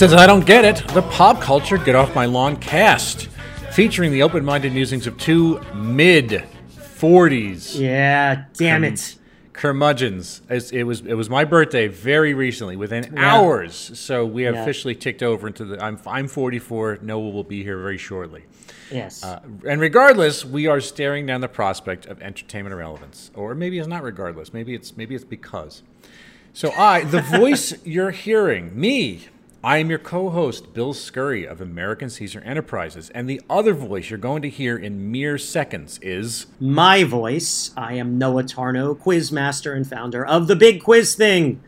Is I Don't Get It, the pop culture Get Off My Lawn cast, featuring the open minded musings of two mid 40s Yeah, damn it. curmudgeons. It's- It was it was my birthday very recently, within Yeah. hours. So we have Yeah. officially ticked over into the. I'm I'm 44. Noah will be here very shortly. Yes. Uh, and regardless, we are staring down the prospect of entertainment irrelevance, or maybe it's not regardless. Maybe it's maybe it's because. So I, the voice you're hearing, me, I am your co-host, Bill Scurry of American Caesar Enterprises, and the other voice you're going to hear in mere seconds is My voice. I am Noah Tarnow, quizmaster and founder of the Big Quiz Thing,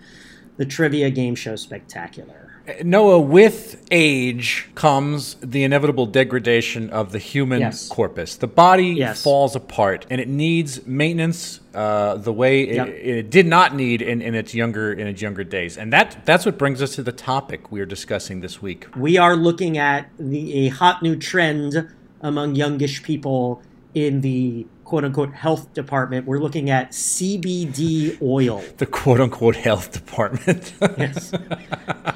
the trivia game show spectacular. Noah. With age comes the inevitable degradation of the human Yes. corpus. The body Yes. falls apart, and it needs maintenance uh, the way it, Yep. it did not need in, in its younger in its younger days. And that that's what brings us to the topic we are discussing this week. We are looking at the a hot new trend among youngish people in the quote unquote health department. We're looking at CBD oil. The quote unquote health department. Yes.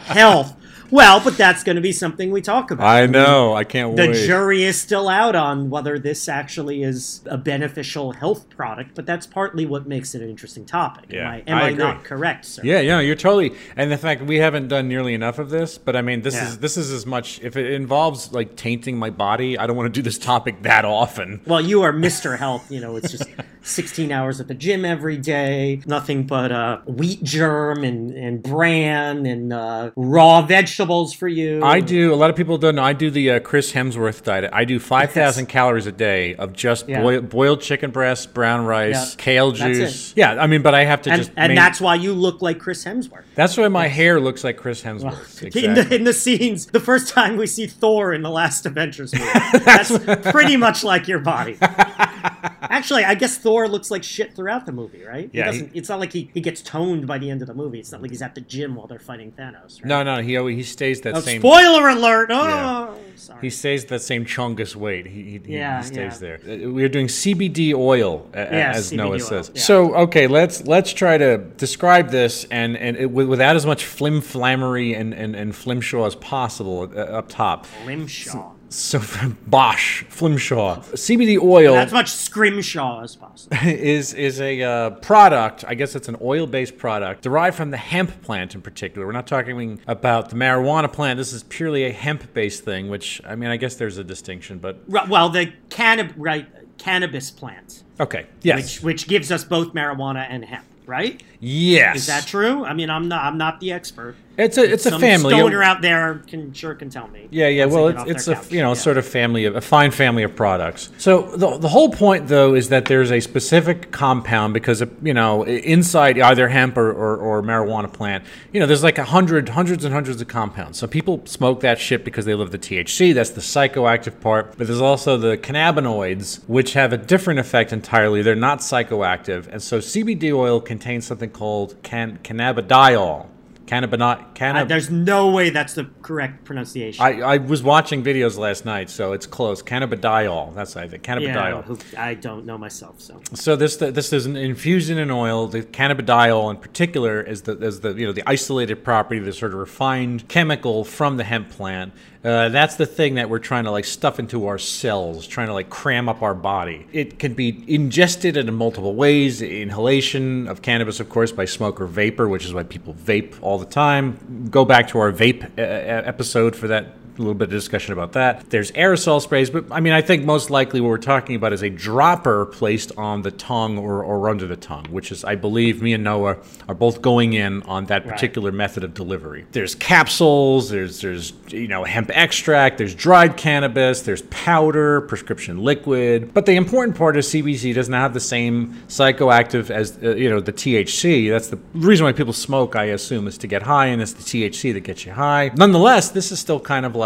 health. Well, but that's going to be something we talk about. I know. I can't the wait. The jury is still out on whether this actually is a beneficial health product, but that's partly what makes it an interesting topic. Yeah, am I, am I I, not correct, sir? Yeah, yeah, you're totally. And the fact we haven't done nearly enough of this, but I mean, this Yeah. is this is as much. If it involves like tainting my body, I don't want to do this topic that often. Well, you are Mr. Health. You know, it's just 16 hours at the gym every day, nothing but uh, wheat germ and, and bran and uh, raw vegetables for you. I do. A lot of people don't know. I do the uh, Chris Hemsworth diet. I do five thousand calories a day of just Yeah. boil, boiled chicken breast, brown rice, Yeah. kale That's it. juice. Yeah, I mean, but I have to And, just. and main- that's why you look like Chris Hemsworth. that's why my hair looks like Chris Hemsworth. In, exactly. the, in the scenes, the first time we see Thor in the last Avengers movie, that's pretty much like your body. Actually, I guess Thor looks like shit throughout the movie, right? He Yeah, doesn't, it's not like he, he gets toned by the end of the movie. It's not like he's at the gym while they're fighting Thanos. Right? no, no, he always, he stays that Oh, same. spoiler alert! Oh, Yeah. sorry. He stays that same chungus weight. He, he, he- Yeah, he stays yeah. there. Uh, We're doing CBD oil, a- a- Yeah, as CBD Noah oil, says. So, okay, let's let's try to describe this and and it, without as much flim flammery and and, and flimshaw as possible uh, up top. Grimshaw. So Bosch Flimshaw CBD oil That's much scrimshaw as possible. is is a uh, product. I guess it's an oil based product derived from the hemp plant in particular. We're not talking about the marijuana plant. This is purely a hemp based thing. Which I mean, I guess there's a distinction, but Right, well, the cannab- right, cannabis plant, okay, yes, which which gives us both marijuana and hemp, right? Yes. Is that true? I mean, I'm not I'm not the expert. It's a it's a Some family. stoner out there can sure can tell me. Yeah, yeah. Well, it's, it's a couch. you know Yeah. sort of family of a fine family of products. So the, the whole point though is that there's a specific compound because you know inside either hemp or, or, or marijuana plant, you know, there's like a hundred hundreds and hundreds of compounds. So people smoke that shit because they love the THC. That's the psychoactive part. But there's also the cannabinoids, which have a different effect entirely. They're not psychoactive, and so CBD oil contains something called can, cannabidiol. Cannabinol. Uh, Cannab- there's no way that's the correct pronunciation. I, I was watching videos last night, so it's close. Cannabidiol. That's what I think. Cannabidiol. who, I don't know myself, so So this this is an infusion in oil. The cannabidiol, in particular, is the is the you know the isolated property, the sort of refined chemical from the hemp plant. Uh, that's the thing that we're trying to like stuff into our cells, trying to like cram up our body. It can be ingested in multiple ways. Inhalation of cannabis, of course, by smoke or vapor, which is why people vape all the time. Go back to our vape uh, episode for that a little bit of discussion about that. There's aerosol sprays, but I mean, I think most likely what we're talking about is a dropper placed on the tongue or, or under the tongue, which is, I believe, me and Noah are both going in on that particular method of delivery. There's capsules, there's there's you know hemp extract, there's dried cannabis, there's powder, prescription liquid. But the important part is CBD does not have the same psychoactive as uh, you know the THC. That's the reason why people smoke. I assume is to get high, and it's the THC that gets you high. Nonetheless, this is still kind of like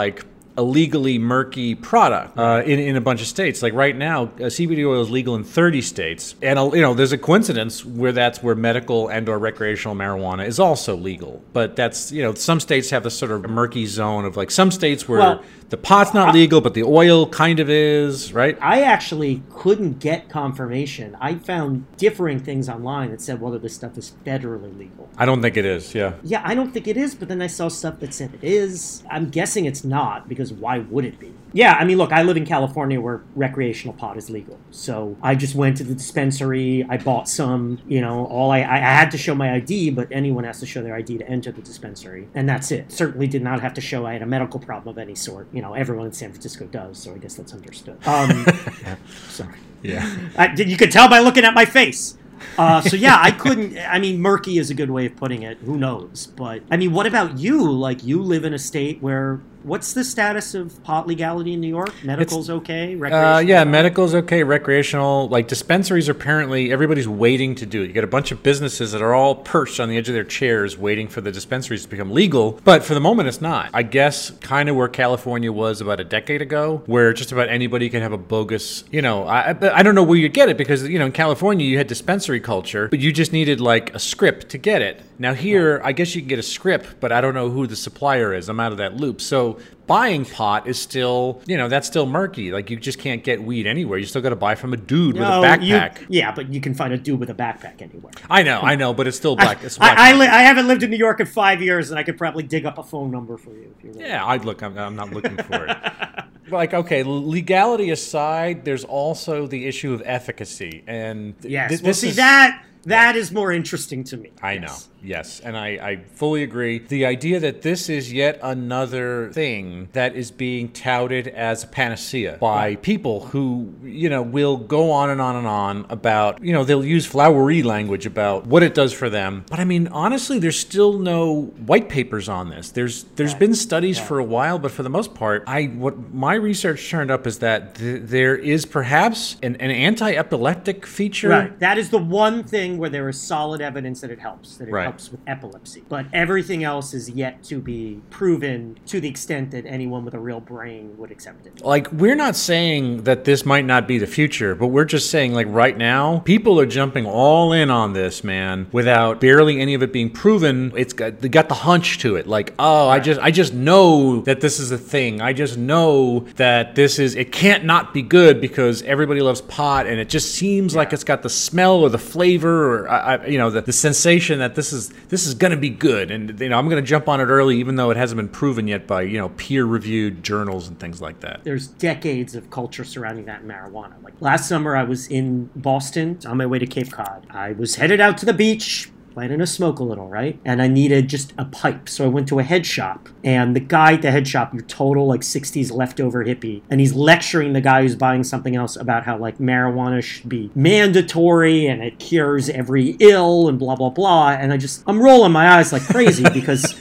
a legally murky product uh, in, in a bunch of states. Like right now, uh, CBD oil is legal in 30 states. And, uh, you know, there's a coincidence where that's where medical and or recreational marijuana is also legal. But that's, you know, some states have this sort of murky zone of like some states where Well, the pot's not legal, but the oil kind of is, right? I actually couldn't get confirmation. I found differing things online that said whether this stuff is federally legal. I don't think it is, yeah. Yeah, I don't think it is, but then I saw stuff that said it is. I'm guessing it's not because why would it be? Yeah, I mean, look, I live in California where recreational pot is legal. So I just went to the dispensary, I bought some, you know, all I, I had to show my ID, but anyone has to show their ID to enter the dispensary. And that's it. Certainly did not have to show I had a medical problem of any sort. You know, everyone in San Francisco does, so I guess that's understood. Um, sorry. Yeah. I, you could tell by looking at my face. Uh, so yeah, I couldn't. I mean, murky is a good way of putting it. Who knows? But I mean, what about you? Like, you live in a state where what's the status of pot legality in New York? Medical's okay. Uh, yeah, medical's okay. Recreational, like dispensaries, are apparently everybody's waiting to do it. You get a bunch of businesses that are all perched on the edge of their chairs, waiting for the dispensaries to become legal. But for the moment, it's not. I guess kind of where California was about a decade ago, where just about anybody can have a bogus. You know, I I I don't know where you get it because you know in California you had dispensary culture, but you just needed like a script to get it. Now here, I guess you can get a script, but I don't know who the supplier is. I'm out of that loop. So buying pot is still, you know, that's still murky. Like you just can't get weed anywhere. You still got to buy from a dude with No, a you- backpack. yeah, but you can find a dude with a backpack anywhere. I know, I know, but it's still black. It's black. I, I, li- I haven't lived in New York in five years, and I could probably dig up a phone number for you if you really yeah, I'd look. I'm, I'm not looking for it. Like, okay, legality aside, there's also the issue of efficacy, and th- Yes. th- well, see is- that that is more interesting to me. I know. Yes. And I, I fully agree. The idea that this is yet another thing that is being touted as a panacea by people who, you know, will go on and on and on about, you know, they'll use flowery language about what it does for them. But I mean, honestly, there's still no white papers on this. There's there's been studies for a while, but for the most part, I what my research turned up is that th- there is perhaps an, an anti-epileptic feature. Right. That is the one thing where there is solid evidence that it helps, that it Right. Helps with epilepsy. But everything else is yet to be proven to the extent that anyone with a real brain would accept it. like we're not saying that this might not be the future but we're just saying like right now people are jumping all in on this man without barely any of it being proven. It's got they got the hunch to it. Like oh i just i just know that this is a thing. I just know that this is it can't not be good because everybody loves pot and it just seems like it's got the smell or the flavor or I, I, you know the, the sensation that this is this is going to be good and you know i'm going to jump on it early even though it hasn't been proven yet by you know peer reviewed journals and things like that There's decades of culture surrounding that marijuana. Like last summer, I was in Boston on my way to Cape Cod. I was headed out to the beach, planning to smoke a little, right? And I needed just a pipe. So I went to a head shop, and the guy at the head shop, your total like 60s leftover hippie, and he's lecturing the guy who's buying something else about how like marijuana should be mandatory and it cures every ill and blah, blah, blah. And I just, I'm rolling my eyes like crazy because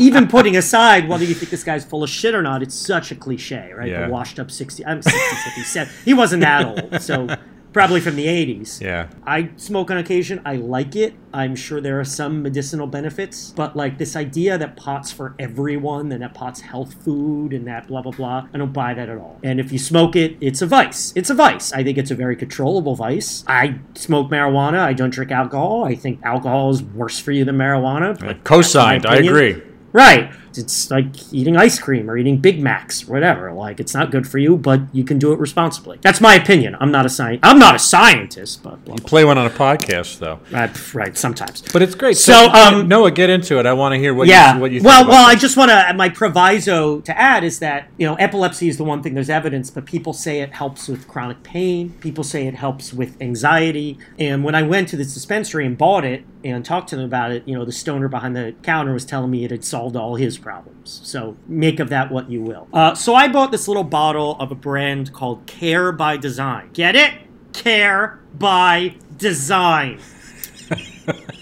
even putting aside whether you think this guy's full of shit or not, it's such a cliche, right? Yeah. The washed up 60, I'm 60, 57. He wasn't that old, so probably from the 80s. yeah I smoke on occasion. I like it. I'm sure there are some medicinal benefits, but like this idea that pot's for everyone and that pot's health food and that blah blah blah, I don't buy that at all. And if you smoke it, it's a vice. It's a vice. I think it's a very controllable vice. I smoke marijuana. I don't drink alcohol. I think alcohol is worse for you than marijuana. but co-signed i agree Right. It's like eating ice cream or eating Big Macs, or whatever. Like it's not good for you, but you can do it responsibly. That's my opinion. I'm not a sci- I'm not a scientist, but blah, blah, play one on a podcast though blah. Uh, right, sometimes. but it's great So, um, noah get into it i want to hear what yeah. you, what you think well, about well, I just want to. My proviso to add is that you know epilepsy is the one thing there's evidence, but people say it helps with chronic pain. People say it helps with anxiety. And when I went to this dispensary and bought it and talked to them about it, you know, the stoner behind the counter was telling me it had solved all his problems. So make of that what you will. Uh, so I bought this little bottle of a brand called Care by Design. Get it? Care by Design.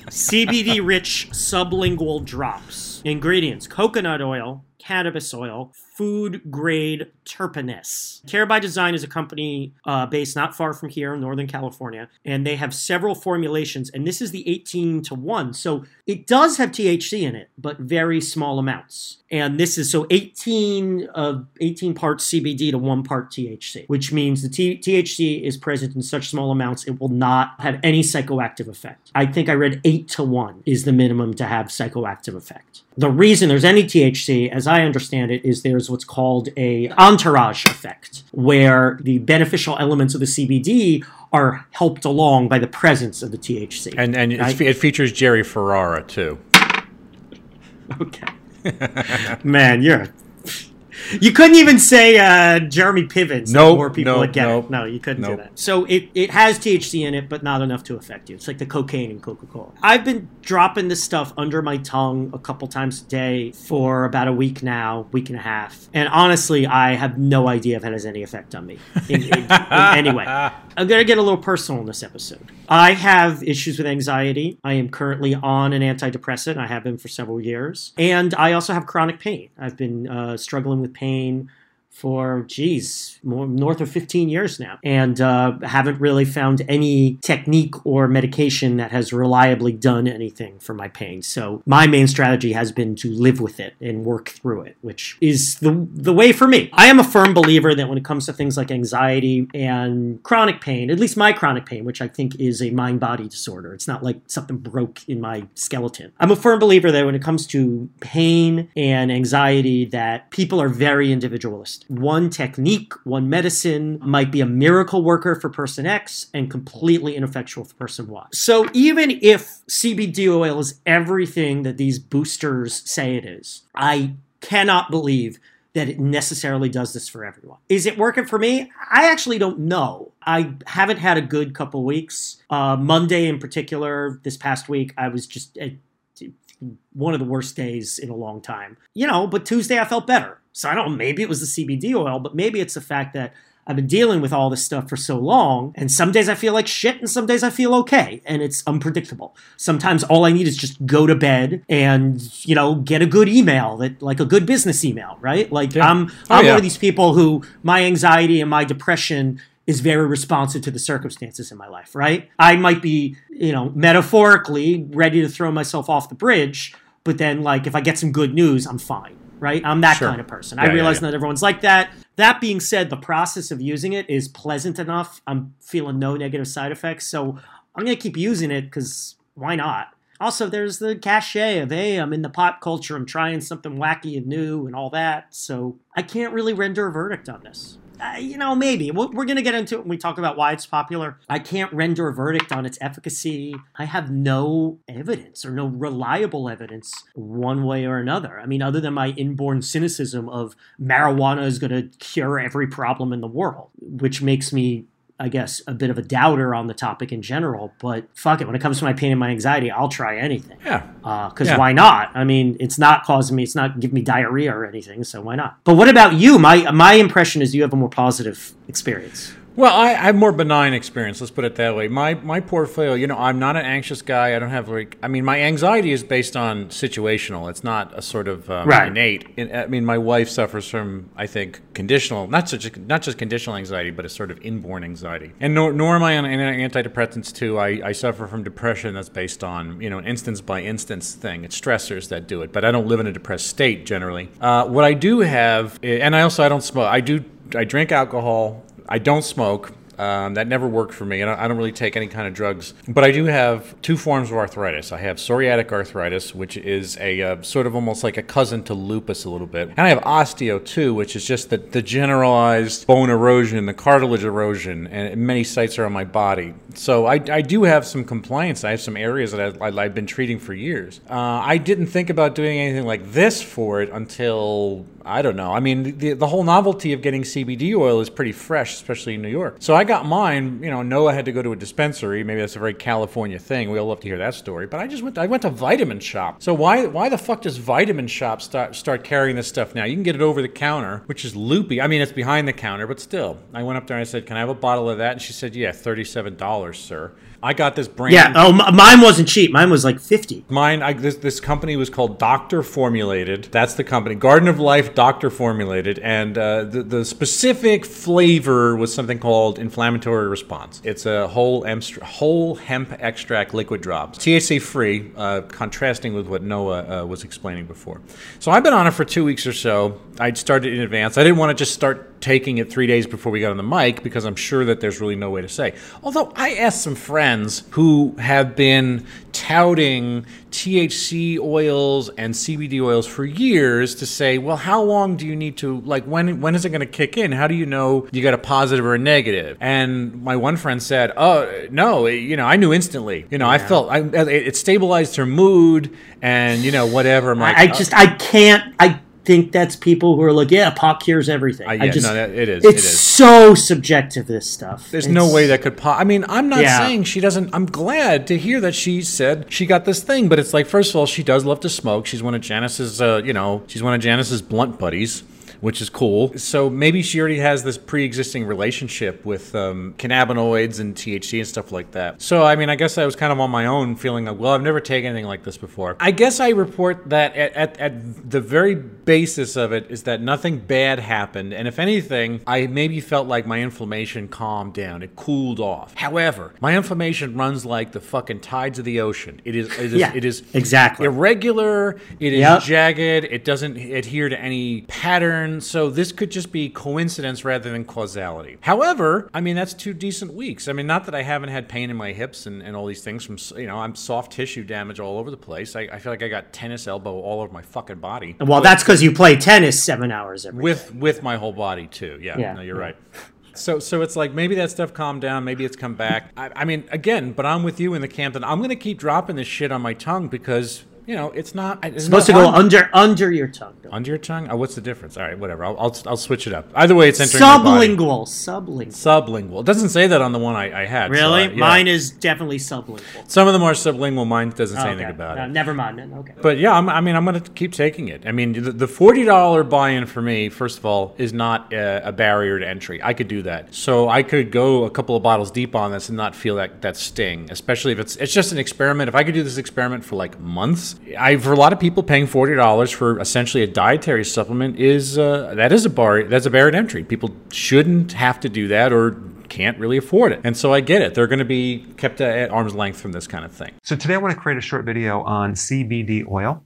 CBD rich sublingual drops. Ingredients coconut oil, cannabis oil, food grade terpeness. Care by Design is a company uh, based not far from here in Northern California, and they have several formulations. And this is the 18 to 1. So it does have THC in it, but very small amounts. And this is so 18 uh, 18 parts CBD to one part THC, which means the T- THC is present in such small amounts it will not have any psychoactive effect. I think I read 8 to 1 is the minimum to have psychoactive effect. The reason there's any THC, as I understand it, is there's what's called a entourage effect, where the beneficial elements of the CBD are helped along by the presence of the THC. And and right? it features Jerry Ferrara too. Okay. Man, you're. You couldn't even say uh, Jeremy Pivens. that Nope, more people nope, would get nope, it. No, you couldn't do that. So it, it has THC in it, but not enough to affect you. It's like the cocaine in Coca Cola. I've been dropping this stuff under my tongue a couple times a day for about a week now, week and a half. And honestly, I have no idea if it has any effect on me in, in, in any way. I'm going to get a little personal in this episode. I have issues with anxiety. I am currently on an antidepressant. I have been for several years. And I also have chronic pain. I've been uh, struggling with pain for geez more north of 15 years now. And uh, haven't really found any technique or medication that has reliably done anything for my pain. So my main strategy has been to live with it and work through it which is the the way for me. I am a firm believer that when it comes to things like anxiety and chronic pain at least my chronic pain which i think is a mind body disorder it's not like something broke in my skeleton. I'm a firm believer that when it comes to pain and anxiety that people are very individualistic one technique, one medicine might be a miracle worker for person X and completely ineffectual for person Y. So even if CBD oil is everything that these boosters say it is, I cannot believe that it necessarily does this for everyone. Is it working for me? I actually don't know. I haven't had a good couple weeks. Uh, Monday, in particular, this past week, I was just one of the worst days in a long time. You know, but Tuesday I felt better. So I don't know, maybe it was the CBD oil, but maybe it's the fact that I've been dealing with all this stuff for so long, and some days I feel like shit, and some days I feel okay, and it's unpredictable. Sometimes all I need is just go to bed and you know get a good email that like a good business email, right? Like Yeah. I'm Oh, I'm yeah. one of these people who my anxiety and my depression is very responsive to the circumstances in my life, right? I might be, you know, metaphorically ready to throw myself off the bridge, but then like if I get some good news, I'm fine, right? I'm that Sure. kind of person. Yeah, I yeah, realize yeah. not everyone's like that. That being said, the process of using it is pleasant enough. I'm feeling no negative side effects, so I'm gonna keep using it because why not? Also, there's the cachet of hey, I'm in the pop culture, I'm trying something wacky and new and all that. So I can't really render a verdict on this. Uh, you know, maybe we're, we're going to get into it when we talk about why it's popular. I can't render a verdict on its efficacy. I have no evidence or no reliable evidence one way or another. I mean, other than my inborn cynicism of marijuana is going to cure every problem in the world, which makes me I guess, a bit of a doubter on the topic in general, but fuck it. When it comes to my pain and my anxiety, I'll try anything. Yeah. Uh, because Yeah. why not? I mean, it's not causing me, it's not giving me diarrhea or anything, so why not? But what about you? My my impression is you have a more positive experience. Well, I, I have more benign experience. Let's put it that way. My my portfolio, you know, I'm not an anxious guy. I don't have like. I mean, my anxiety is based on situational. It's not a sort of um, Right. innate. I mean, my wife suffers from, I think, conditional, not such, not just conditional anxiety, but a sort of inborn anxiety. And nor, nor am I on antidepressants too. I, I suffer from depression that's based on, you know, an instance by instance thing. It's stressors that do it. But I don't live in a depressed state generally. Uh, what I do have, and I also I don't smoke. I do. I drink alcohol. I don't smoke. Um, that never worked for me. I don't, I don't really take any kind of drugs. But I do have two forms of arthritis. I have psoriatic arthritis, which is a uh, sort of almost like a cousin to lupus a little bit. And I have osteo too, which is just the, the generalized bone erosion, the cartilage erosion, and many sites are on my body. So I, I do have some complaints. I have some areas that I, I've been treating for years. Uh, I didn't think about doing anything like this for it until I don't know. I mean, the, the whole novelty of getting CBD oil is pretty fresh, especially in New York. So I got mine. You know, Noah had to go to a dispensary. Maybe that's a very California thing. We all love to hear that story. But I just went. I went to Vitamin Shoppe. So why why the fuck does Vitamin Shoppe start start carrying this stuff now? You can get it over the counter, which is loopy. I mean, it's behind the counter, but still. I went up there and I said, "Can I have a bottle of that?" And she said, "Yeah, thirty-seven dollars, sir." I got this brand. Yeah. Oh, m- mine wasn't cheap. Mine was like fifty. Mine, I, this this company was called Doctor Formulated. That's the company, Garden of Life Doctor Formulated, and uh, the the specific flavor was something called inflammatory response. It's a whole emst- whole hemp extract liquid drops, THC free, uh, contrasting with what Noah uh, was explaining before. So I've been on it for two weeks or so. I'd started in advance. I didn't want to just start taking it three days before we got on the mic because I'm sure that there's really no way to say. Although I asked some friends who have been touting THC oils and CBD oils for years to say, well, how long do you need to like when when is it going to kick in? How do you know you got a positive or a negative? And my one friend said, oh no, you know, I knew instantly. You know, I felt I, it, it stabilized her mood and you know whatever. Like, I, I just I can't I think that's people who are like, yeah, pop cures everything. Uh, I just no, that- it is, It's it is. so subjective. This stuff. There's It's- no way that could. pop. I mean, I'm not Yeah. saying she doesn't. I'm glad to hear that she said she got this thing, but it's like, first of all, she does love to smoke. She's one of Janice's, uh, you know, she's one of Janice's blunt buddies. Which is cool. So maybe she already has this pre-existing relationship with um, cannabinoids and THC and stuff like that. So I mean, I guess I was kind of on my own, feeling like, well, I've never taken anything like this before. I guess I report that at, at, at the very basis of it is that nothing bad happened, and if anything, I maybe felt like my inflammation calmed down. It cooled off. However, my inflammation runs like the fucking tides of the ocean. It is. It is. Yeah, it is exactly. irregular. It is Yep. jagged. It doesn't adhere to any pattern. So this could just be coincidence rather than causality. However, I mean that's two decent weeks. I mean, not that I haven't had pain in my hips and, and all these things from you know I'm soft tissue damage all over the place. I, I feel like I got tennis elbow all over my fucking body. Well, that's because you play tennis seven hours every. with with my whole body too. Yeah, Yeah, no, you're yeah. right. So, so it's like maybe that stuff calmed down, maybe it's come back. I, I mean, again, but I'm with you in the camp that I'm going to keep dropping this shit on my tongue because you know it's not it's supposed to not go harm- under under your tongue. though. under your tongue. Oh, what's the difference? All right, whatever. I'll, I'll I'll switch it up. Either way, it's entering. Sublingual, sublingual. Sublingual. It doesn't say that on the one I, I had. so Really? Yeah. Mine is definitely sublingual. Some of them are sublingual. Mine doesn't say oh, anything Okay. about No, it. Never mind. Okay. But yeah, I'm, I mean, I'm going to keep taking it. I mean, the, the forty dollar buy-in for me, first of all, is not a, a barrier to entry. I could do that, so I could go a couple of bottles deep on this and not feel that that sting. Especially if it's it's just an experiment. If I could do this experiment for like months, I for a lot of people paying forty dollars for essentially a dietary supplement is uh, that is a bar that's a barrier entry. People shouldn't have to do that or can't really afford it. And so I get it. They're going to be kept at arm's length from this kind of thing. So today I want to create a short video on CBD oil.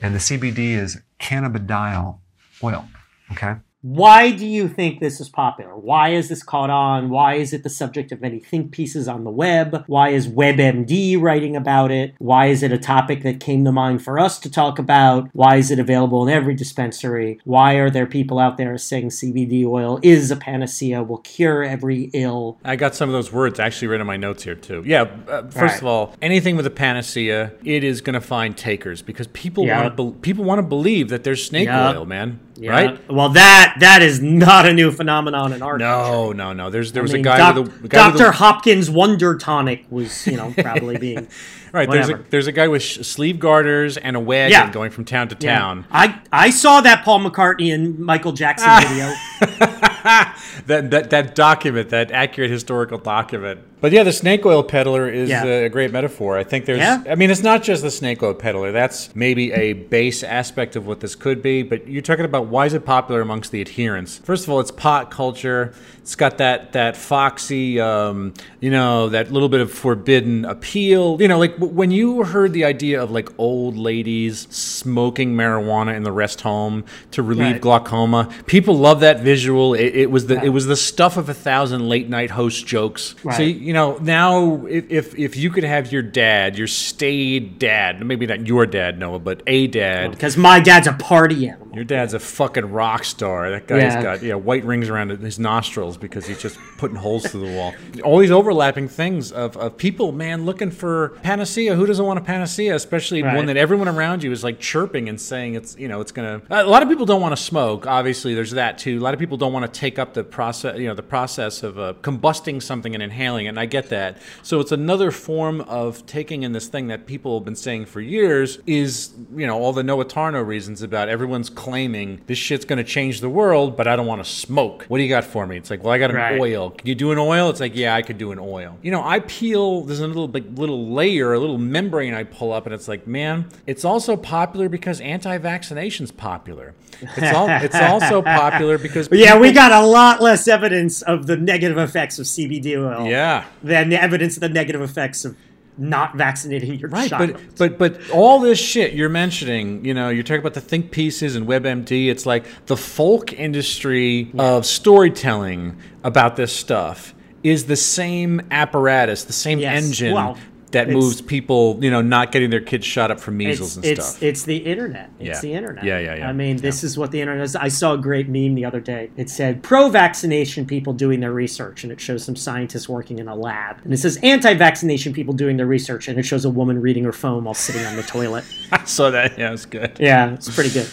And the CBD is cannabidiol oil. Okay. Why do you think this is popular? Why is this caught on? Why is it the subject of many think pieces on the web? Why is WebMD writing about it? Why is it a topic that came to mind for us to talk about? Why is it available in every dispensary? Why are there people out there saying CBD oil is a panacea, will cure every ill? I got some of those words actually written in my notes here too. Yeah, uh, first Right. of all, anything with a panacea, it is going to find takers because people Yeah. want to be- people want to believe that there's snake Yeah. oil, man. Yeah. Right? Well, that that is not a new phenomenon in our No, no, no. There's there was I mean, a guy Doc- with a, guy with Dr. a, Hopkins Wonder Tonic was, you know, probably being right. There's a there's a guy with sh- sleeve garters and a wagon Yeah. going from town to Yeah. town. I I saw that Paul McCartney and Michael Jackson ah. video. that, that that document, that accurate historical document. But yeah, the snake oil peddler is Yeah. a great metaphor. I think there's. Yeah. I mean, it's not just the snake oil peddler. That's maybe a base aspect of what this could be. But you're talking about why is it popular amongst the adherents? First of all, it's pot culture. It's got that that foxy, um, you know, that little bit of forbidden appeal. You know, like when you heard the idea of like old ladies smoking marijuana in the rest home to relieve Right. glaucoma, people love that visual. It, it was the it was the stuff of a thousand late night host jokes. So you know now if, if if you could have your dad, your staid dad, maybe not your dad, Noah, but a dad. Because my dad's a party animal. Your dad's a fucking rock star. That guy's Yeah. got yeah white rings around his nostrils because he's just putting holes through the wall. All these overlapping things of, of people, man, looking for panacea. Who doesn't want a panacea? Especially one that everyone around you is like chirping and saying it's you know it's gonna. A lot of people don't want to smoke. Obviously, there's that too. A lot of people don't want to take up the process you know the process of uh, combusting something and inhaling it. And I get that. So it's another form of taking in this thing that people have been saying for years is you know all the Noah Tarnow reasons about everyone's claiming this shit's going to change the world, but I don't want to smoke. What do you got for me? It's like, well, I got an Right. oil. Can you do an oil? It's like, yeah, I could do an oil. You know, I peel. There's a little like little layer, a little membrane I pull up, and it's like, man, it's also popular because anti-vaccination's popular. It's all. it's also popular because Yeah, we got a lot less evidence of the negative effects of CBD oil Yeah. than the evidence of the negative effects of not vaccinating your Right, child. but but but all this shit you're mentioning, you know, you're talking about the think pieces and WebMD. It's like the folk industry of storytelling about this stuff is the same apparatus, the same Yes, engine well, that it's- moves people, you know, not getting their kids shot up for measles and it's, stuff. it's the internet. It's Yeah. the internet. Yeah, yeah, yeah. I mean, this is what the internet is. I saw a great meme the other day. It said pro vaccination people doing their research, and it shows some scientists working in a lab. And it says anti vaccination people doing their research, and it shows a woman reading her phone while sitting on the toilet. I saw that. Yeah, it's good. Yeah, it's pretty good.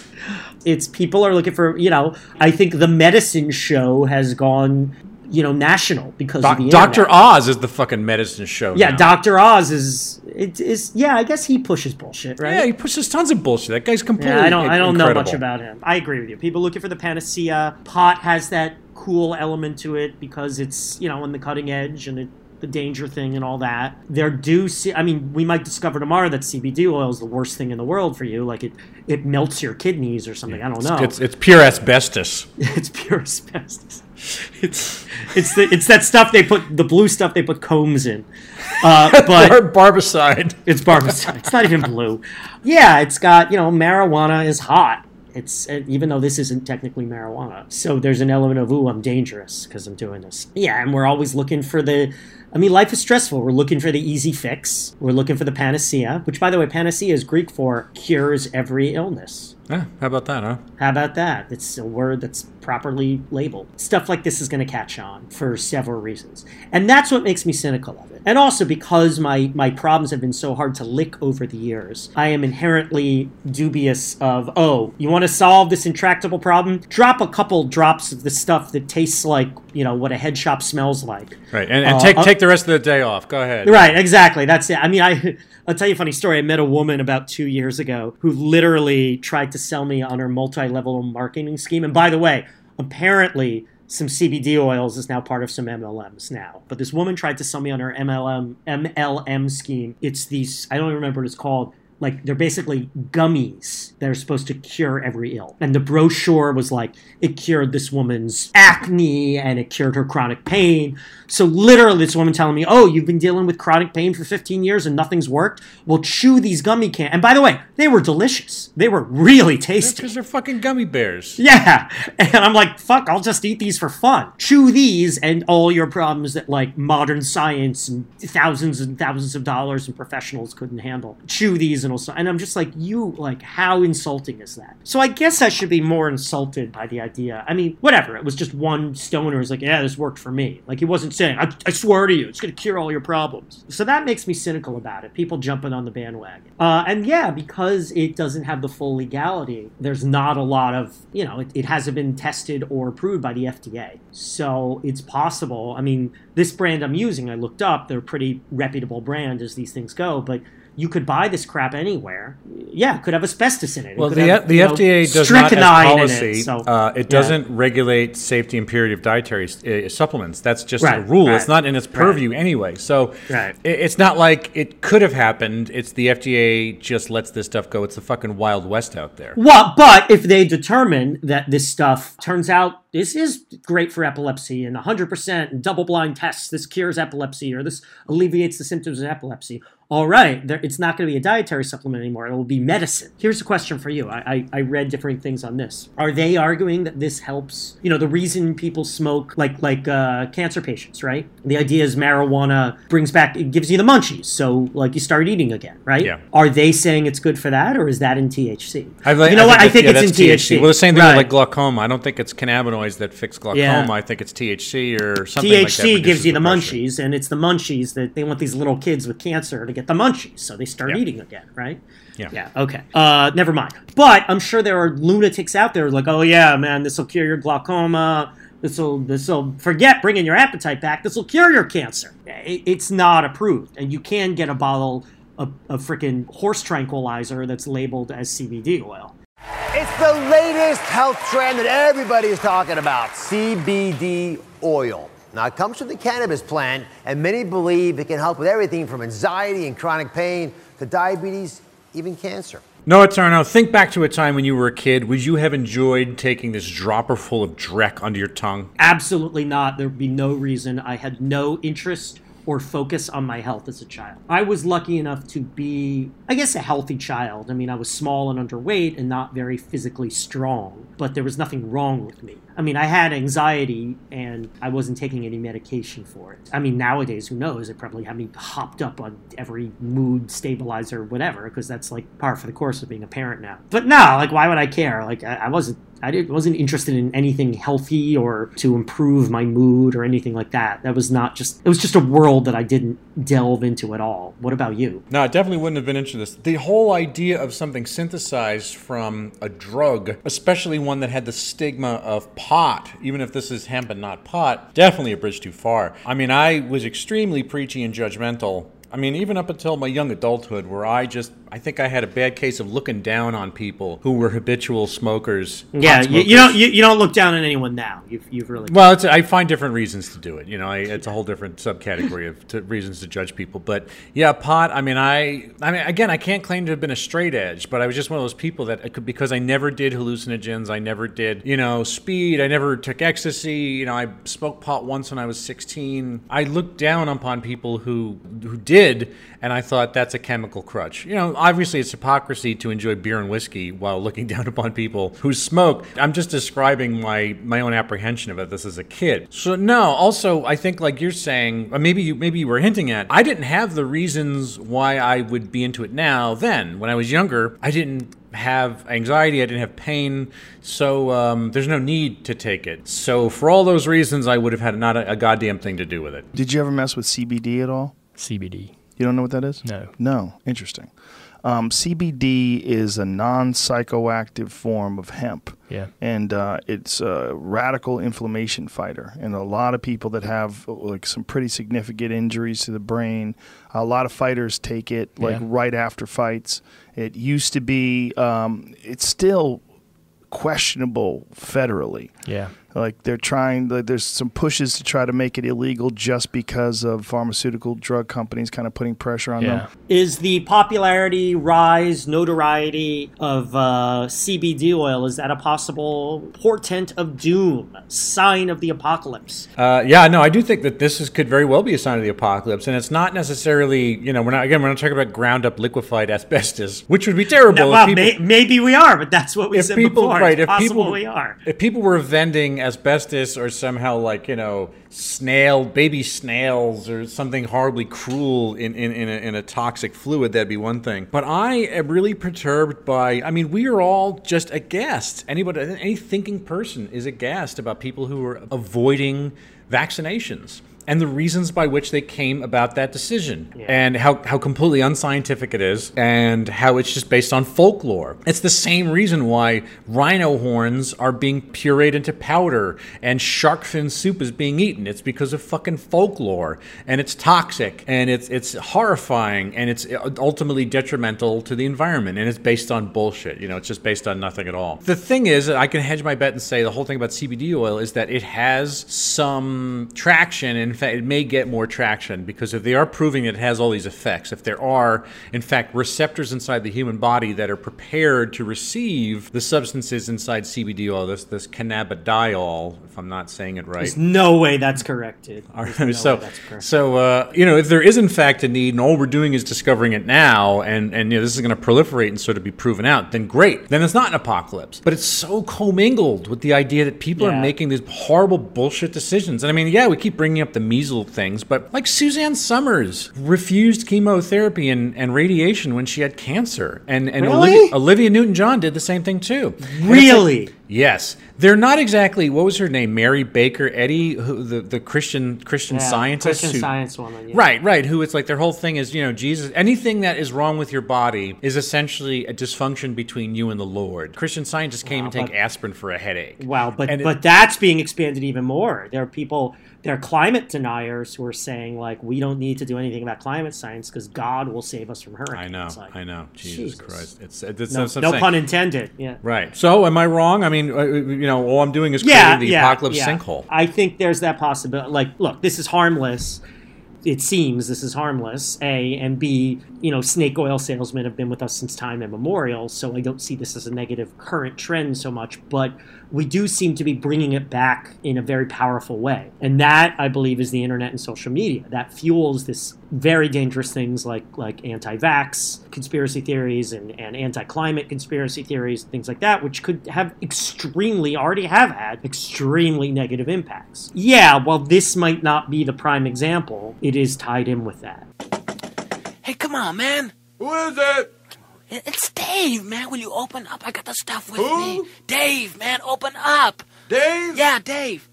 It's people are looking for, you know, I think the medicine show has gone, you know, national because of the Doctor. Oz is the fucking medicine show. Yeah. Dr. Oz is it is yeah, I guess he pushes bullshit, right? Yeah, he pushes tons of bullshit. That guy's completely. Yeah, I don't I don't know much about him. I agree with you. People looking for the panacea. Pot has that cool element to it because it's, you know, on the cutting edge and it the danger thing and all that. There do see I mean, we might discover tomorrow that CBD oil is the worst thing in the world for you. Like it it melts your kidneys or something. I don't know. It's it's pure asbestos. It's pure asbestos. It's it's the it's that stuff they put the blue stuff they put combs in. Uh, but Bar- barbicide. it's barbicide. It's not even blue. Yeah, it's got you know marijuana is hot. It's even though this isn't technically marijuana, so there's an element of ooh I'm dangerous because I'm doing this. Yeah, and we're always looking for the. I mean, life is stressful. We're looking for the easy fix. We're looking for the panacea, which, by the way, panacea is Greek for cures every illness. Yeah, how about that, huh? How about that? It's a word that's properly labeled. Stuff like this is going to catch on for several reasons. And that's what makes me cynical of it. And also because my, my problems have been so hard to lick over the years, I am inherently dubious of, oh, you want to solve this intractable problem? Drop a couple drops of the stuff that tastes like, you know, what a head shop smells like. Right, and, and Uh, take take the rest of the day off. Go ahead. Right, exactly. That's it. I mean, I I'll tell you a funny story. I met a woman about two years ago who literally tried to sell me on her multi-level marketing scheme. And by the way, apparently some CBD oils is now part of some MLMs now. But this woman tried to sell me on her MLM MLM scheme. It's these I don't even remember what it's called. Like they're basically gummies that are supposed to cure every ill. And the brochure was like it cured this woman's acne and it cured her chronic pain. So literally this woman telling me, "Oh, you've been dealing with chronic pain for 15 years and nothing's worked? Well, chew these gummy can." And by the way, they were delicious. They were really tasty. Because they're fucking gummy bears. Yeah. And I'm like, fuck, I'll just eat these for fun. Chew these and all your problems that like modern science and thousands and thousands of dollars and professionals couldn't handle. Chew these and also and I'm just like, you like how insulting is that? So I guess I should be more insulted by the idea. I mean, whatever. It was just one stoner who's like, yeah, this worked for me. Like he wasn't saying, I, I swear to you, it's gonna cure all your problems. So that makes me cynical about it. People jumping on the bandwagon. Uh, and yeah, because it doesn't have the full legality, there's not a lot of, you know, it, it hasn't been tested or approved by the FDA. So it's possible. I mean, this brand I'm using, I looked up, they're a pretty reputable brand as these things go, but you could buy this crap anywhere. Yeah, could have asbestos in it. It Well, could the, have, the know, FDA does not have policy. It, so, uh, it doesn't regulate safety and purity of dietary uh, supplements. That's just a rule. right, It's not in its purview anyway. So Right. it- it's not like it could have happened. It's the FDA just lets this stuff go. It's the fucking wild west out there. Well, but if they determine that this stuff turns out this is great for epilepsy and 100% and double blind tests, this cures epilepsy or this alleviates the symptoms of epilepsy, all right, there, it's not going to be a dietary supplement anymore. It will be medicine. Here's a question for you. I, I, I read different things on this. Are they arguing that this helps? You know, the reason people smoke, like like uh, cancer patients, right? The idea is marijuana brings back, it gives you the munchies, so like you start eating again, right? Yeah. Are they saying it's good for that, or is that in THC? I li- you know what? I think, yeah, it's in THC. Well, the same thing Right. with like glaucoma. I don't think it's cannabinoids that fix glaucoma. Yeah. I think it's THC or something like that. THC gives you the pressure. munchies, and it's the munchies that they want these little kids with cancer to get the munchies, so they start Yeah. eating again, right? Yeah. Yeah. Okay. Uh, never mind. But I'm sure there are lunatics out there like, oh yeah, man, this will cure your glaucoma. This will this will forget bringing your appetite back. This will cure your cancer. It, it's not approved, and you can get a bottle of a freaking horse tranquilizer that's labeled as CBD oil. It's the latest health trend that everybody is talking about CBD oil. Now, it comes from the cannabis plant, and many believe it can help with everything from anxiety and chronic pain to diabetes, even cancer. Noah Tarnow, think back to a time when you were a kid. Would you have enjoyed taking this dropper full of dreck under your tongue? Absolutely not. There would be no reason. I had no interest or focus on my health as a child. I was lucky enough to be, I guess, a healthy child. I mean, I was small and underweight and not very physically strong, but there was nothing wrong with me. I mean, I had anxiety and I wasn't taking any medication for it. I mean, nowadays, who knows? It probably had me hopped up on every mood stabilizer, whatever, because that's like par for the course of being a parent now. But no, like, why would I care? Like, I, I wasn't I didn't, wasn't interested in anything healthy or to improve my mood or anything like that. That was not just, it was just a world that I didn't delve into at all. What about you? No, I definitely wouldn't have been into this. The whole idea of something synthesized from a drug, especially one that had the stigma of pot, even if this is hemp and not pot, definitely a bridge too far. I mean, I was extremely preachy and judgmental I mean, even up until my young adulthood, where I just, I think I had a bad case of looking down on people who were habitual smokers. Yeah, you, you, don't you, you, don't look down on anyone now. You've, you've really well. I find different reasons to do it. You know, I, it's a whole different subcategory of to, reasons to judge people. But yeah, pot. I mean, I, I mean, again, I can't claim to have been a straight edge, but I was just one of those people that could because I never did hallucinogens. I never did, you know, speed. I never took ecstasy. You know, I smoked pot once when I was 16. I looked down upon people who who did did, and I thought that's a chemical crutch. You know, obviously it's hypocrisy to enjoy beer and whiskey while looking down upon people who smoke. I'm just describing my my own apprehension of it. This as a kid. So no. Also, I think like you're saying, maybe you maybe you were hinting at. I didn't have the reasons why I would be into it now. Then, when I was younger, I didn't have anxiety, I didn't have pain, so um, there's no need to take it. So for all those reasons, I would have had not a, a goddamn thing to do with it. Did you ever mess with CBD at all? CBD. You don't know what that is? No. No. Interesting. Um, CBD is a non psychoactive form of hemp. Yeah. And uh, it's a radical inflammation fighter. And a lot of people that have like some pretty significant injuries to the brain, a lot of fighters take it like yeah. right after fights. It used to be, um, it's still questionable federally. Yeah. Like they're trying, like there's some pushes to try to make it illegal just because of pharmaceutical drug companies kind of putting pressure on yeah. them. Is the popularity, rise, notoriety of uh, CBD oil is that a possible portent of doom, sign of the apocalypse? Uh, yeah, no, I do think that this is, could very well be a sign of the apocalypse, and it's not necessarily, you know, we're not again, we're not talking about ground up liquefied asbestos, which would be terrible. No, well, people, may, maybe we are, but that's what we said people, before. Right, it's if people, we are. If people were vending asbestos or somehow like you know snail baby snails or something horribly cruel in in, in, a, in a toxic fluid that'd be one thing. But i am really perturbed by i mean we are all just aghast. Anybody any thinking person is aghast about people who are avoiding vaccinations and the reasons by which they came about that decision yeah. and how, how completely unscientific it is and how it's just based on folklore. It's the same reason why rhino horns are being pureed into powder and shark fin soup is being eaten. It's because of fucking folklore and it's toxic and it's it's horrifying and it's ultimately detrimental to the environment and it's based on bullshit. You know, it's just based on nothing at all. The thing is, I can hedge my bet and say the whole thing about CBD oil is that it has some traction and in fact, it may get more traction because if they are proving it has all these effects, if there are, in fact, receptors inside the human body that are prepared to receive the substances inside CBD oil, this this cannabidiol, if I'm not saying it right. There's no way that's corrected. No so, correct. so uh, you know, if there is in fact a need, and all we're doing is discovering it now, and and you know, this is going to proliferate and sort of be proven out, then great. Then it's not an apocalypse. But it's so commingled with the idea that people yeah. are making these horrible bullshit decisions. And I mean, yeah, we keep bringing up the measles things, but like Suzanne Somers refused chemotherapy and, and radiation when she had cancer. And, and really? Olivia, Olivia Newton John did the same thing too. Really? Yes, they're not exactly. What was her name? Mary Baker Eddy, who, the the Christian Christian Yeah, scientist. Christian who- Science woman. Yeah. Right, right. Who it's like their whole thing is, you know, Jesus. Anything that is wrong with your body is essentially a dysfunction between you and the Lord. Christian scientists can't even take but- aspirin for a headache. Wow, but And it- but that's being expanded even more. There are people, there are climate deniers who are saying like we don't need to do anything about climate science because God will save us from hurricanes. I know, Like, I know. Jesus, Jesus. Christ, it's it's, No, no pun intended. Yeah. Right. So, am I wrong? I mean, uh, you know, all I'm doing is Yeah, creating the yeah, apocalypse yeah. sinkhole. I think there's that possibility. Like, look, this is harmless. It seems this is harmless. A and B, you know, snake oil salesmen have been with us since time immemorial, so I don't see this as a negative current trend so much. But we do seem to be bringing it back in a very powerful way, and that I believe is the internet and social media that fuels this very dangerous things like like anti-vax conspiracy theories and, and anti-climate conspiracy theories, things like that, which could have extremely already have had extremely negative impacts. Yeah, while this might not be the prime example, it is tied in with that. Hey, come on, man. Who is it? It- It's Dave, man. Will you open up? I got the stuff with Who? me. Dave, man, open up. Dave? Yeah, Dave.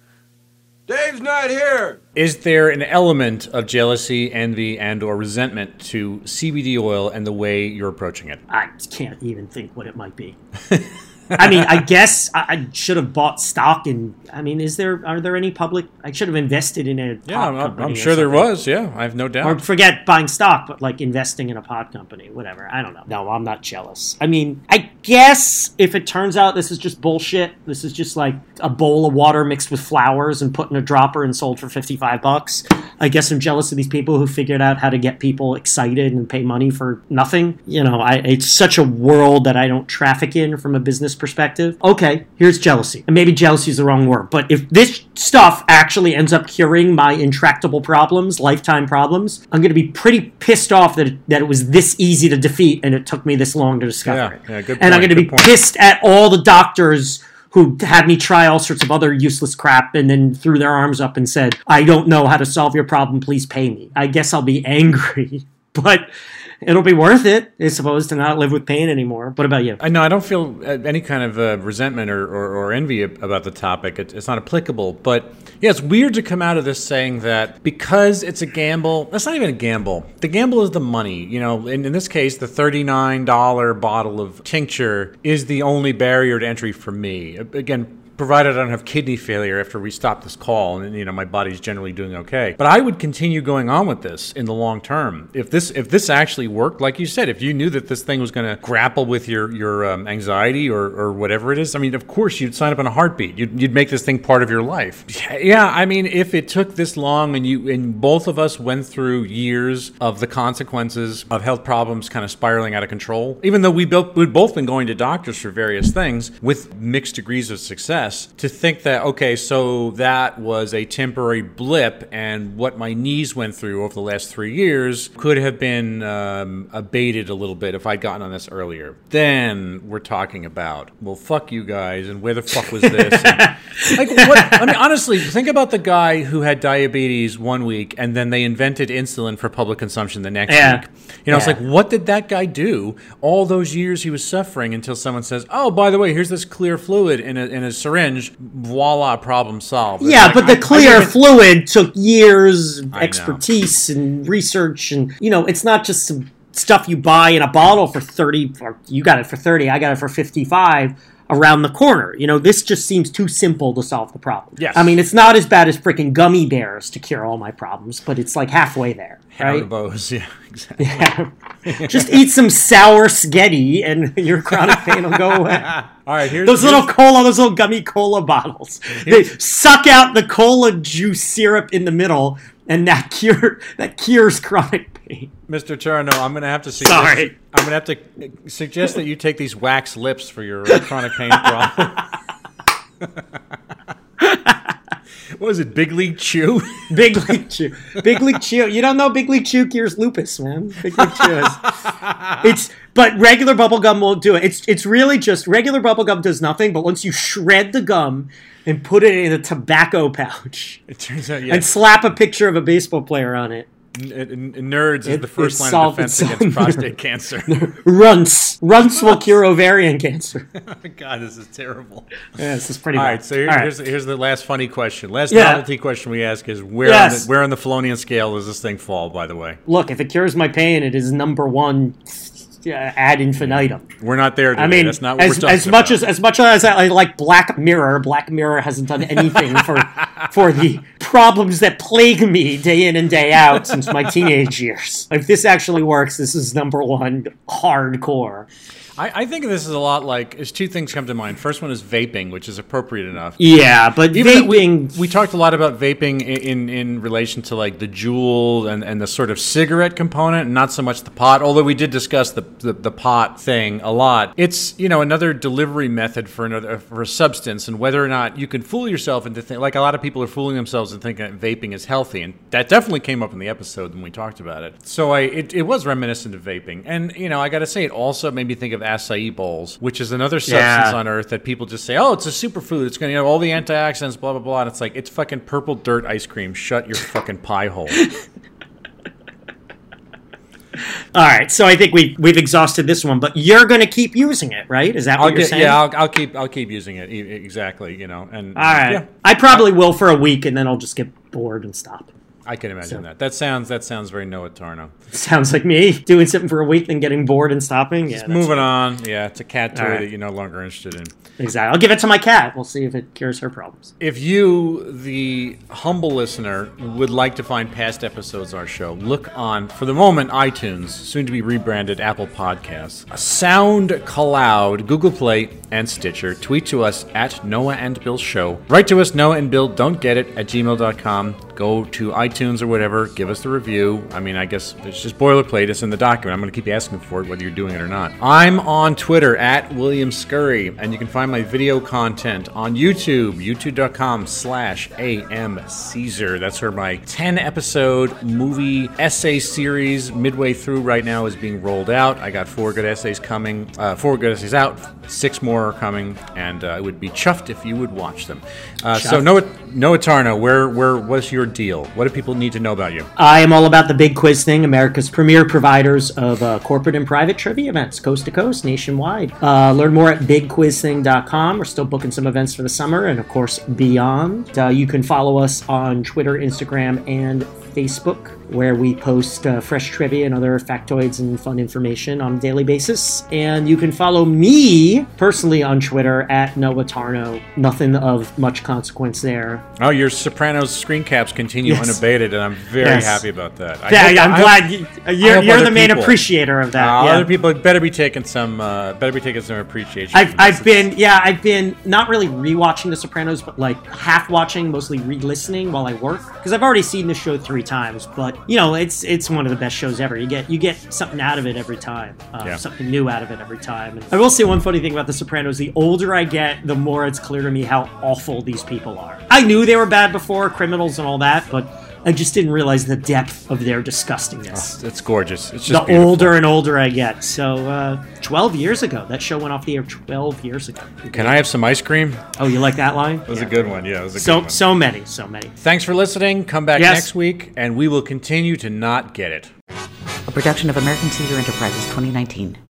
Dave's not here. Is there an element of jealousy, envy, and/or resentment to CBD oil and the way you're approaching it? I can't even think what it might be. I mean, I guess I, I should have bought stock in. I mean, is there are there any public? I should have invested in a. Yeah, pot I'm, I'm- company I'm sure there was. Yeah, I have no doubt. Or forget buying stock, but like investing in a pod company, whatever. I don't know. No, I'm not jealous. I mean, I guess if it turns out this is just bullshit, this is just like a bowl of water mixed with flowers and put in a dropper and sold for 55 bucks. I guess I'm jealous of these people who figured out how to get people excited and pay money for nothing. You know, I, it's such a world that I don't traffic in from a business perspective. Okay, here's jealousy. And maybe jealousy is the wrong word, but if this stuff actually ends up curing my intractable problems, lifetime problems, I'm going to be pretty pissed off that it, that it was this easy to defeat and it took me this long to discover Yeah, it. yeah, good and I'm going to be point. pissed at all the doctors who had me try all sorts of other useless crap and then threw their arms up and said, I don't know how to solve your problem, please pay me. I guess I'll be angry, but it'll be worth it, I suppose, to not live with pain anymore. What about you? I know I don't feel uh, any kind of uh, resentment or, or, or envy about the topic. It, it's not applicable. But yeah, it's weird to come out of this saying that because it's a gamble, that's not even a gamble. The gamble is the money. You know, in, in this case, the $39 bottle of tincture is the only barrier to entry for me. Again, provided I don't have kidney failure after we stop this call and you know my body's generally doing okay. But I would continue going on with this in the long term. If this if this actually worked, like you said, if you knew that this thing was going to grapple with your your um, anxiety or, or whatever it is, I mean, of course you'd sign up in a heartbeat. You'd, you'd make this thing part of your life. Yeah, I mean, if it took this long and you and both of us went through years of the consequences of health problems kind of spiraling out of control, even though we built we'd both been going to doctors for various things with mixed degrees of success to think that okay so that was a temporary blip and what my knees went through over the last three years could have been um, abated a little bit if i'd gotten on this earlier. Then we're talking about well fuck you guys and where the fuck was this? And, like what i mean honestly think about the guy who had diabetes one week and then they invented insulin for public consumption the next Yeah. week. You know it's like what did that guy do all those years he was suffering until someone says oh by the way here's this clear fluid in a, in a syringe voila problem solved It's Yeah, like, but the I- clear fluid took years, know. expertise, and research, and you know, it's not just some stuff you buy in a bottle for thirty. Or you got it for thirty, I got it for fifty-five. Around the corner, you know, this just seems too simple to solve the problem. Yes. I mean, it's not as bad as freaking gummy bears to cure all my problems, but it's like halfway there, right? Haribo's, yeah exactly Yeah. just eat some sour spaghetti, and your chronic pain will go away. all right here's Those here's- little cola, those little gummy cola bottles. They suck out the cola juice syrup in the middle, and that cure that cures chronic pain. Mr. Tarnow, I'm going to have to see. Sorry. I'm going to have to suggest that you take these wax lips for your uh, chronic pain problem. what is it, Big League Chew? Big League Chew, Big League Chew. You don't know Big League Chew cures lupus, man. Big League Chew is. It's but regular bubble gum won't do it. It's it's really just regular bubble gum does nothing. But once you shred the gum and put it in a tobacco pouch it turns out, and slap a picture of a baseball player on it, N- nerds is the first line of defense against prostate cancer. Runts. Runts will cure ovarian cancer. God, this is terrible. Yeah, this is pretty All bad. right, so here, All right. here's here's the last funny question. Last Yeah. novelty question we ask is where Yes. on the, where on the Felonian scale does this thing fall? By the way, Look, if it cures my pain, it is number one Uh, ad infinitum. we're not there. Today. I mean, that's not what as, we're as much about. as as much as I like Black Mirror, Black Mirror hasn't done anything for for the problems that plague me day in and day out since my teenage years. If this actually works, this is number one hardcore. I, I think this is a lot like. There's two things come to mind. First one is vaping, which is appropriate enough. Yeah, but Even vaping. we, we talked a lot about vaping in, in, in relation to like the Juul and, and the sort of cigarette component, and not so much the pot. Although we did discuss the, the, the pot thing a lot. It's you know another delivery method for another for a substance, and whether or not you can fool yourself into think like a lot of people are fooling themselves and thinking that vaping is healthy, and that definitely came up in the episode when we talked about it. So I it, it was reminiscent of vaping, and you know I got to say it also made me think of acai bowls, which is another substance Yeah. on earth that people just say, oh, it's a superfood. It's going to have all the antioxidants, blah, blah, blah. And it's like, it's fucking purple dirt ice cream. Shut your fucking pie hole. All right, so I think we we've exhausted this one, but you're going to keep using it, right? Is that what I'll you're get, saying? yeah, I'll, I'll keep, I'll keep using it. E- Exactly. You know, and All right. yeah, I probably will for a week, and then I'll just get bored and stop. I can imagine So- that. That sounds, that sounds very Noah Tarnow. Sounds like me doing something for a week, then getting bored and stopping. Yeah, Moving on. Yeah, it's a cat toy right. that you're no longer interested in. Exactly. I'll give it to my cat. We'll see if it cures her problems. If you, the humble listener, would like to find past episodes of our show, look on, for the moment, iTunes, soon to be rebranded Apple Podcasts, SoundCloud, Google Play, and Stitcher. Tweet to us at Noah and Bill Show. Write to us, Noah and Bill, don't get it, at gmail.com. Go to iTunes or whatever, give us the review. I mean, I guess it's just boilerplate, it's in the document. I'm going to keep asking for it whether you're doing it or not. I'm on Twitter at William Scurry, and you can find my video content on YouTube, youtube.com slash am Caesar. That's where my 10 episode movie essay series midway through right now is being rolled out. I got four good essays coming, uh, four good essays out, six more are coming, and uh, I would be chuffed if you would watch them. Uh, so, Noah, Noah Tarnow, where, where, what's your deal? What do people need to know about you? I am all about the big quiz thing, America's premier providers of uh, corporate and private trivia events, coast to coast, nationwide. Uh, learn more at bigquizthing.com. We're still booking some events for the summer and, of course, beyond. Uh, you can follow us on Twitter, Instagram, and Facebook, where we post uh, fresh trivia and other factoids and fun information on a daily basis. And you can follow me personally on Twitter at Noah Tarnow. Nothing of much consequence there. Oh, your Sopranos screen caps continue Yes. unabated, and I'm very Yes. happy about that. I Yeah, yeah, I'm I glad you, you're, you're the main people- appreciator of that. Uh, yeah. Other people better be taking some, uh, better be taking some appreciation. I've. I've been yeah I've been not really rewatching The Sopranos but like half watching mostly re-listening while I work because I've already seen the show three times but you know it's it's one of the best shows ever. You get you get something out of it every time uh, Yeah. something new out of it every time. And I will say one funny thing about The Sopranos the older I get the more it's clear to me how awful these people are. I knew they were bad before criminals and all that but I just didn't realize the depth of their disgustingness It's gorgeous. It's the beautiful. older and older I get. So, uh, 12 years ago. That show went off the air 12 years ago. Can I have some ice cream? Oh, you like that line? That was a good one. Yeah, it was a So, good one. so many, so many. Thanks for listening. Come back Yes. next week, and we will continue to not get it. A production of American Caesar Enterprises 2019.